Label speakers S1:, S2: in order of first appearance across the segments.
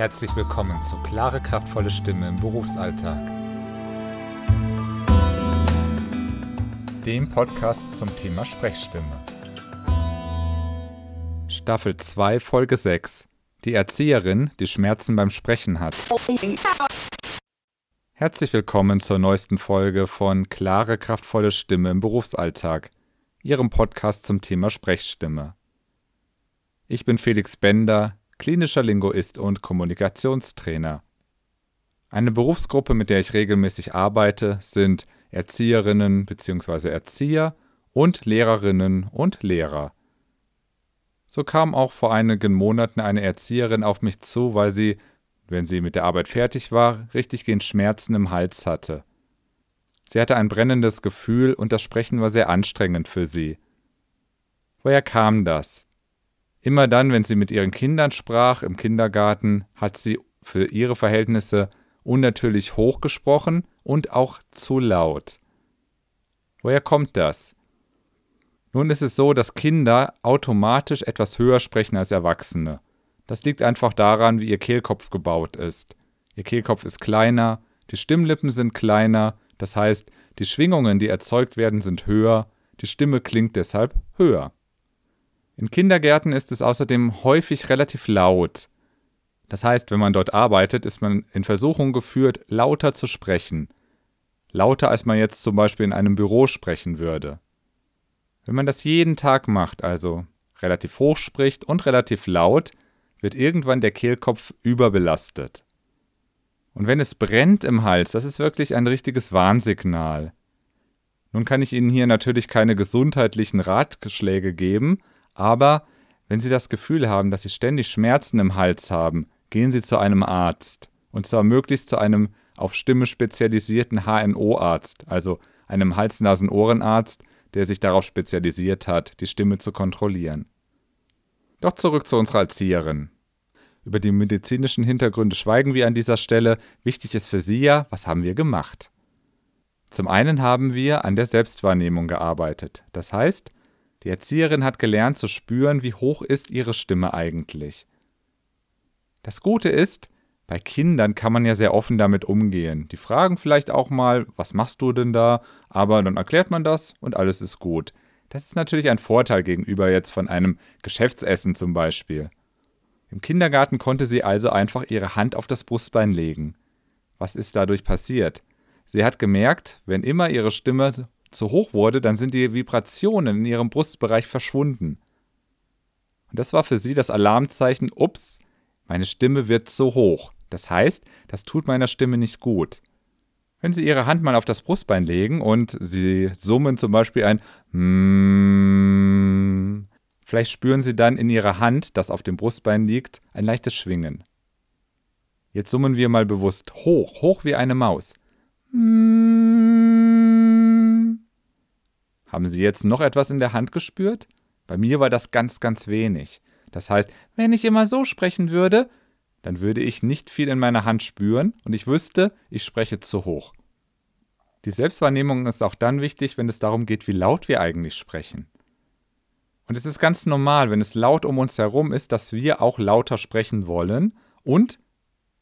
S1: Herzlich willkommen zu Klare, kraftvolle Stimme im Berufsalltag. Dem Podcast zum Thema Sprechstimme. Staffel 2, Folge 6. Die Erzieherin, die Schmerzen beim Sprechen hat. Herzlich willkommen zur neuesten Folge von Klare, kraftvolle Stimme im Berufsalltag, Ihrem Podcast zum Thema Sprechstimme. Ich bin Felix Bender, klinischer Linguist und Kommunikationstrainer. Eine Berufsgruppe, mit der ich regelmäßig arbeite, sind Erzieherinnen bzw. Erzieher und Lehrerinnen und Lehrer. So kam auch vor einigen Monaten eine Erzieherin auf mich zu, weil sie, wenn sie mit der Arbeit fertig war, richtiggehend Schmerzen im Hals hatte. Sie hatte ein brennendes Gefühl und das Sprechen war sehr anstrengend für sie. Woher kam das? Immer dann, wenn sie mit ihren Kindern sprach im Kindergarten, hat sie für ihre Verhältnisse unnatürlich hoch gesprochen und auch zu laut. Woher kommt das? Nun ist es so, dass Kinder automatisch etwas höher sprechen als Erwachsene. Das liegt einfach daran, wie ihr Kehlkopf gebaut ist. Ihr Kehlkopf ist kleiner, die Stimmlippen sind kleiner, das heißt, die Schwingungen, die erzeugt werden, sind höher, die Stimme klingt deshalb höher. In Kindergärten ist es außerdem häufig relativ laut. Das heißt, wenn man dort arbeitet, ist man in Versuchung geführt, lauter zu sprechen. Lauter als man jetzt zum Beispiel in einem Büro sprechen würde. Wenn man das jeden Tag macht, also relativ hoch spricht und relativ laut, wird irgendwann der Kehlkopf überbelastet. Und wenn es brennt im Hals, das ist wirklich ein richtiges Warnsignal. Nun kann ich Ihnen hier natürlich keine gesundheitlichen Ratschläge geben, aber wenn Sie das Gefühl haben, dass Sie ständig Schmerzen im Hals haben, gehen Sie zu einem Arzt. Und zwar möglichst zu einem auf Stimme spezialisierten HNO-Arzt, also einem Hals-Nasen-Ohren-Arzt, der sich darauf spezialisiert hat, die Stimme zu kontrollieren. Doch zurück zu unserer Erzieherin. Über die medizinischen Hintergründe schweigen wir an dieser Stelle. Wichtig ist für Sie ja, was haben wir gemacht? Zum einen haben wir an der Selbstwahrnehmung gearbeitet. Das heißt, die Erzieherin hat gelernt zu spüren, wie hoch ist ihre Stimme eigentlich. Das Gute ist, bei Kindern kann man ja sehr offen damit umgehen. Die fragen vielleicht auch mal, was machst du denn da? Aber dann erklärt man das und alles ist gut. Das ist natürlich ein Vorteil gegenüber jetzt von einem Geschäftsessen zum Beispiel. Im Kindergarten konnte sie also einfach ihre Hand auf das Brustbein legen. Was ist dadurch passiert? Sie hat gemerkt, wenn immer ihre Stimme zu hoch wurde, dann sind die Vibrationen in ihrem Brustbereich verschwunden. Und das war für sie das Alarmzeichen, ups, meine Stimme wird zu hoch. Das heißt, das tut meiner Stimme nicht gut. Wenn Sie Ihre Hand mal auf das Brustbein legen und Sie summen zum Beispiel ein mm, vielleicht spüren Sie dann in Ihrer Hand, das auf dem Brustbein liegt, ein leichtes Schwingen. Jetzt summen wir mal bewusst hoch, hoch wie eine Maus. Haben Sie jetzt noch etwas in der Hand gespürt? Bei mir war das ganz, ganz wenig. Das heißt, wenn ich immer so sprechen würde, dann würde ich nicht viel in meiner Hand spüren und ich wüsste, ich spreche zu hoch. Die Selbstwahrnehmung ist auch dann wichtig, wenn es darum geht, wie laut wir eigentlich sprechen. Und es ist ganz normal, wenn es laut um uns herum ist, dass wir auch lauter sprechen wollen und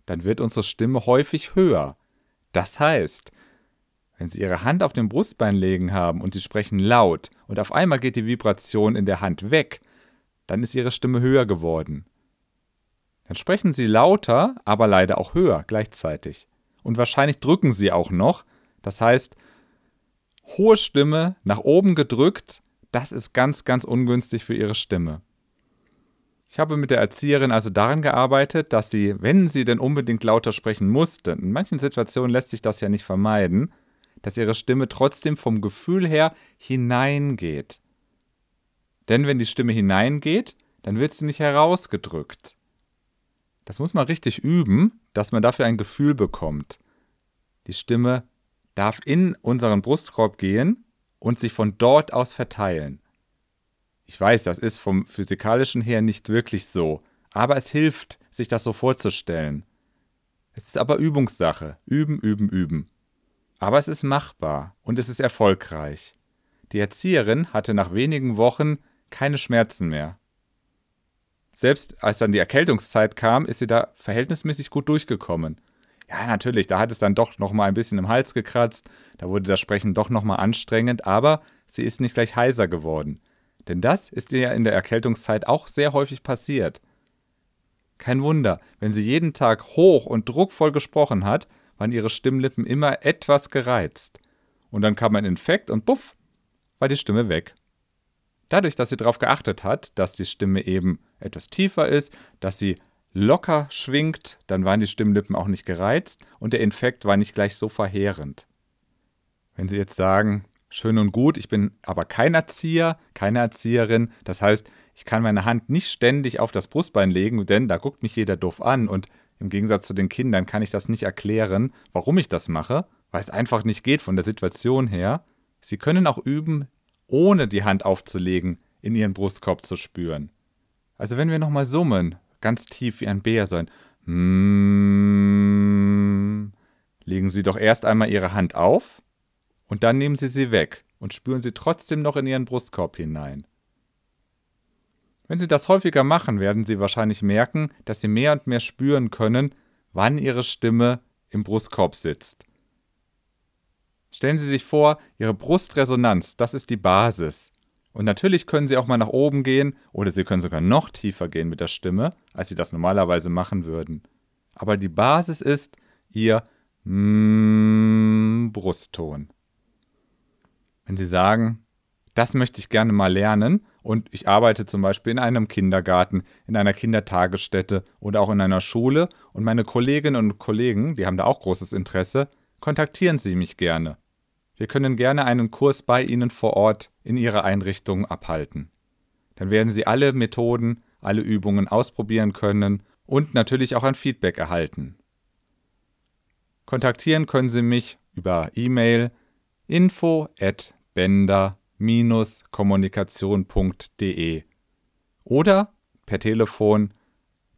S1: dann wird unsere Stimme häufig höher. Das heißt, wenn Sie Ihre Hand auf dem Brustbein legen haben und Sie sprechen laut und auf einmal geht die Vibration in der Hand weg, dann ist Ihre Stimme höher geworden. Dann sprechen Sie lauter, aber leider auch höher gleichzeitig. Und wahrscheinlich drücken Sie auch noch. Das heißt, hohe Stimme nach oben gedrückt, das ist ganz, ganz ungünstig für Ihre Stimme. Ich habe mit der Erzieherin also daran gearbeitet, dass sie, wenn sie denn unbedingt lauter sprechen musste, in manchen Situationen lässt sich das ja nicht vermeiden, dass ihre Stimme trotzdem vom Gefühl her hineingeht. Denn wenn die Stimme hineingeht, dann wird sie nicht herausgedrückt. Das muss man richtig üben, dass man dafür ein Gefühl bekommt. Die Stimme darf in unseren Brustkorb gehen und sich von dort aus verteilen. Ich weiß, das ist vom physikalischen her nicht wirklich so, aber es hilft, sich das so vorzustellen. Es ist aber Übungssache. Üben, üben, üben. Aber es ist machbar und es ist erfolgreich. Die Erzieherin hatte nach wenigen Wochen keine Schmerzen mehr. Selbst als dann die Erkältungszeit kam, ist sie da verhältnismäßig gut durchgekommen. Ja, natürlich, da hat es dann doch noch mal ein bisschen im Hals gekratzt, da wurde das Sprechen doch noch mal anstrengend, aber sie ist nicht gleich heiser geworden. Denn das ist ihr ja in der Erkältungszeit auch sehr häufig passiert. Kein Wunder, wenn sie jeden Tag hoch und druckvoll gesprochen hat, waren ihre Stimmlippen immer etwas gereizt. Und dann kam ein Infekt und buff, war die Stimme weg. Dadurch, dass sie darauf geachtet hat, dass die Stimme eben etwas tiefer ist, dass sie locker schwingt, dann waren die Stimmlippen auch nicht gereizt und der Infekt war nicht gleich so verheerend. Wenn Sie jetzt sagen, schön und gut, ich bin aber kein Erzieher, keine Erzieherin, das heißt, ich kann meine Hand nicht ständig auf das Brustbein legen, denn da guckt mich jeder doof an und im Gegensatz zu den Kindern kann ich das nicht erklären, warum ich das mache, weil es einfach nicht geht von der Situation her. Sie können auch üben, ohne die Hand aufzulegen, in Ihren Brustkorb zu spüren. Also wenn wir nochmal summen, ganz tief wie ein Bär sein. Mm, legen Sie doch erst einmal Ihre Hand auf und dann nehmen Sie sie weg und spüren Sie trotzdem noch in Ihren Brustkorb hinein. Wenn Sie das häufiger machen, werden Sie wahrscheinlich merken, dass Sie mehr und mehr spüren können, wann Ihre Stimme im Brustkorb sitzt. Stellen Sie sich vor, Ihre Brustresonanz, das ist die Basis. Und natürlich können Sie auch mal nach oben gehen oder Sie können sogar noch tiefer gehen mit der Stimme, als Sie das normalerweise machen würden. Aber die Basis ist Ihr Brustton. Wenn Sie sagen, das möchte ich gerne mal lernen und ich arbeite zum Beispiel in einem Kindergarten, in einer Kindertagesstätte oder auch in einer Schule und meine Kolleginnen und Kollegen, die haben da auch großes Interesse, kontaktieren Sie mich gerne. Wir können gerne einen Kurs bei Ihnen vor Ort in Ihrer Einrichtung abhalten. Dann werden Sie alle Methoden, alle Übungen ausprobieren können und natürlich auch ein Feedback erhalten. Kontaktieren können Sie mich über E-Mail info at bender-kommunikation.de oder per Telefon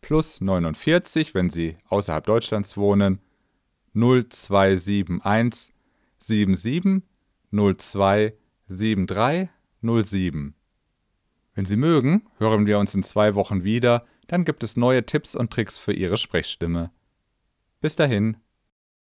S1: plus 49, wenn Sie außerhalb Deutschlands wohnen, 0271 77 02 73 07. Wenn Sie mögen, hören wir uns in zwei Wochen wieder, dann gibt es neue Tipps und Tricks für Ihre Sprechstimme. Bis dahin.